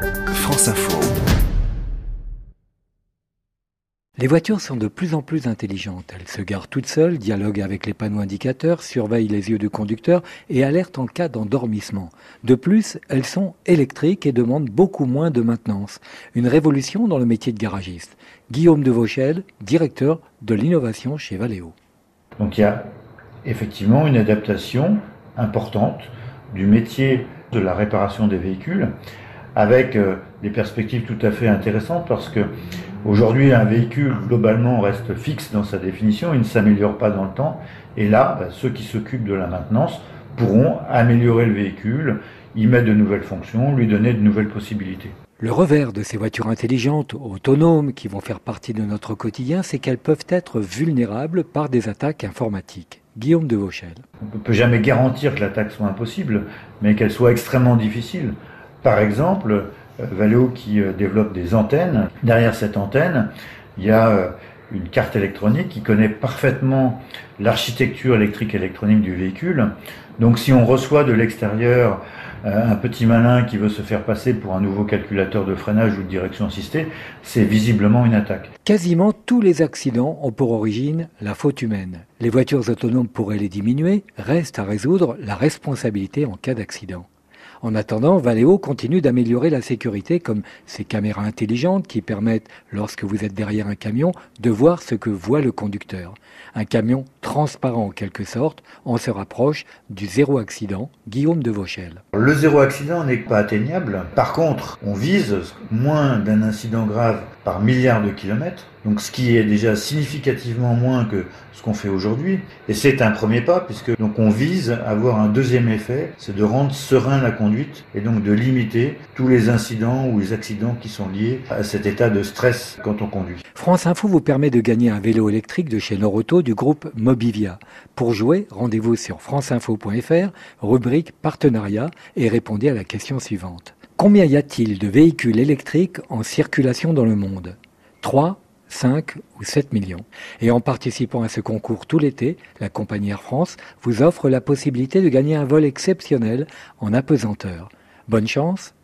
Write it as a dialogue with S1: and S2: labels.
S1: France Info. Les voitures sont de plus en plus intelligentes. Elles se garent toutes seules, dialoguent avec les panneaux indicateurs, surveillent les yeux du conducteur et alertent en cas d'endormissement. De plus, elles sont électriques et demandent beaucoup moins de maintenance. Une révolution dans le métier de garagiste. Guillaume de Vauchel, directeur de l'innovation chez Valeo.
S2: Donc il y a effectivement une adaptation importante du métier de la réparation des véhicules avec euh, des perspectives tout à fait intéressantes parce que aujourd'hui un véhicule globalement reste fixe dans sa définition, il ne s'améliore pas dans le temps et là bah, ceux qui s'occupent de la maintenance pourront améliorer le véhicule, y mettre de nouvelles fonctions, lui donner de nouvelles possibilités.
S1: Le revers de ces voitures intelligentes, autonomes, qui vont faire partie de notre quotidien, c'est qu'elles peuvent être vulnérables par des attaques informatiques. Guillaume de Vauchel.
S2: On ne peut jamais garantir que l'attaque soit impossible, mais qu'elle soit extrêmement difficile. Par exemple, euh, Valeo qui euh, développe des antennes. Derrière cette antenne, il y a euh, une carte électronique qui connaît parfaitement l'architecture électrique électronique du véhicule. Donc si on reçoit de l'extérieur un petit malin qui veut se faire passer pour un nouveau calculateur de freinage ou de direction assistée, c'est visiblement une attaque.
S1: Quasiment tous les accidents ont pour origine la faute humaine. Les voitures autonomes pourraient les diminuer, reste à résoudre la responsabilité en cas d'accident. En attendant, Valeo continue d'améliorer la sécurité comme ces caméras intelligentes qui permettent, lorsque vous êtes derrière un camion, de voir ce que voit le conducteur. Un camion transparent en quelque sorte, on se rapproche du zéro accident. Guillaume de Vauchel.
S2: Le zéro accident n'est pas atteignable. Par contre, on vise moins d'un incident grave par milliard de kilomètres, donc ce qui est déjà significativement moins que ce qu'on fait aujourd'hui. Et c'est un premier pas, puisque donc on vise à avoir un deuxième effet, c'est de rendre serein la conduite et donc de limiter tous les incidents ou les accidents qui sont liés à cet état de stress quand on conduit.
S1: France Info vous permet de gagner un vélo électrique de chez Noroto du groupe Mobivia. Pour jouer, rendez-vous sur franceinfo.fr, rubrique partenariat et répondez à la question suivante. Combien y a-t-il de véhicules électriques en circulation dans le monde? 3, 5 ou 7 millions. Et en participant à ce concours tout l'été, la compagnie Air France vous offre la possibilité de gagner un vol exceptionnel en apesanteur. Bonne chance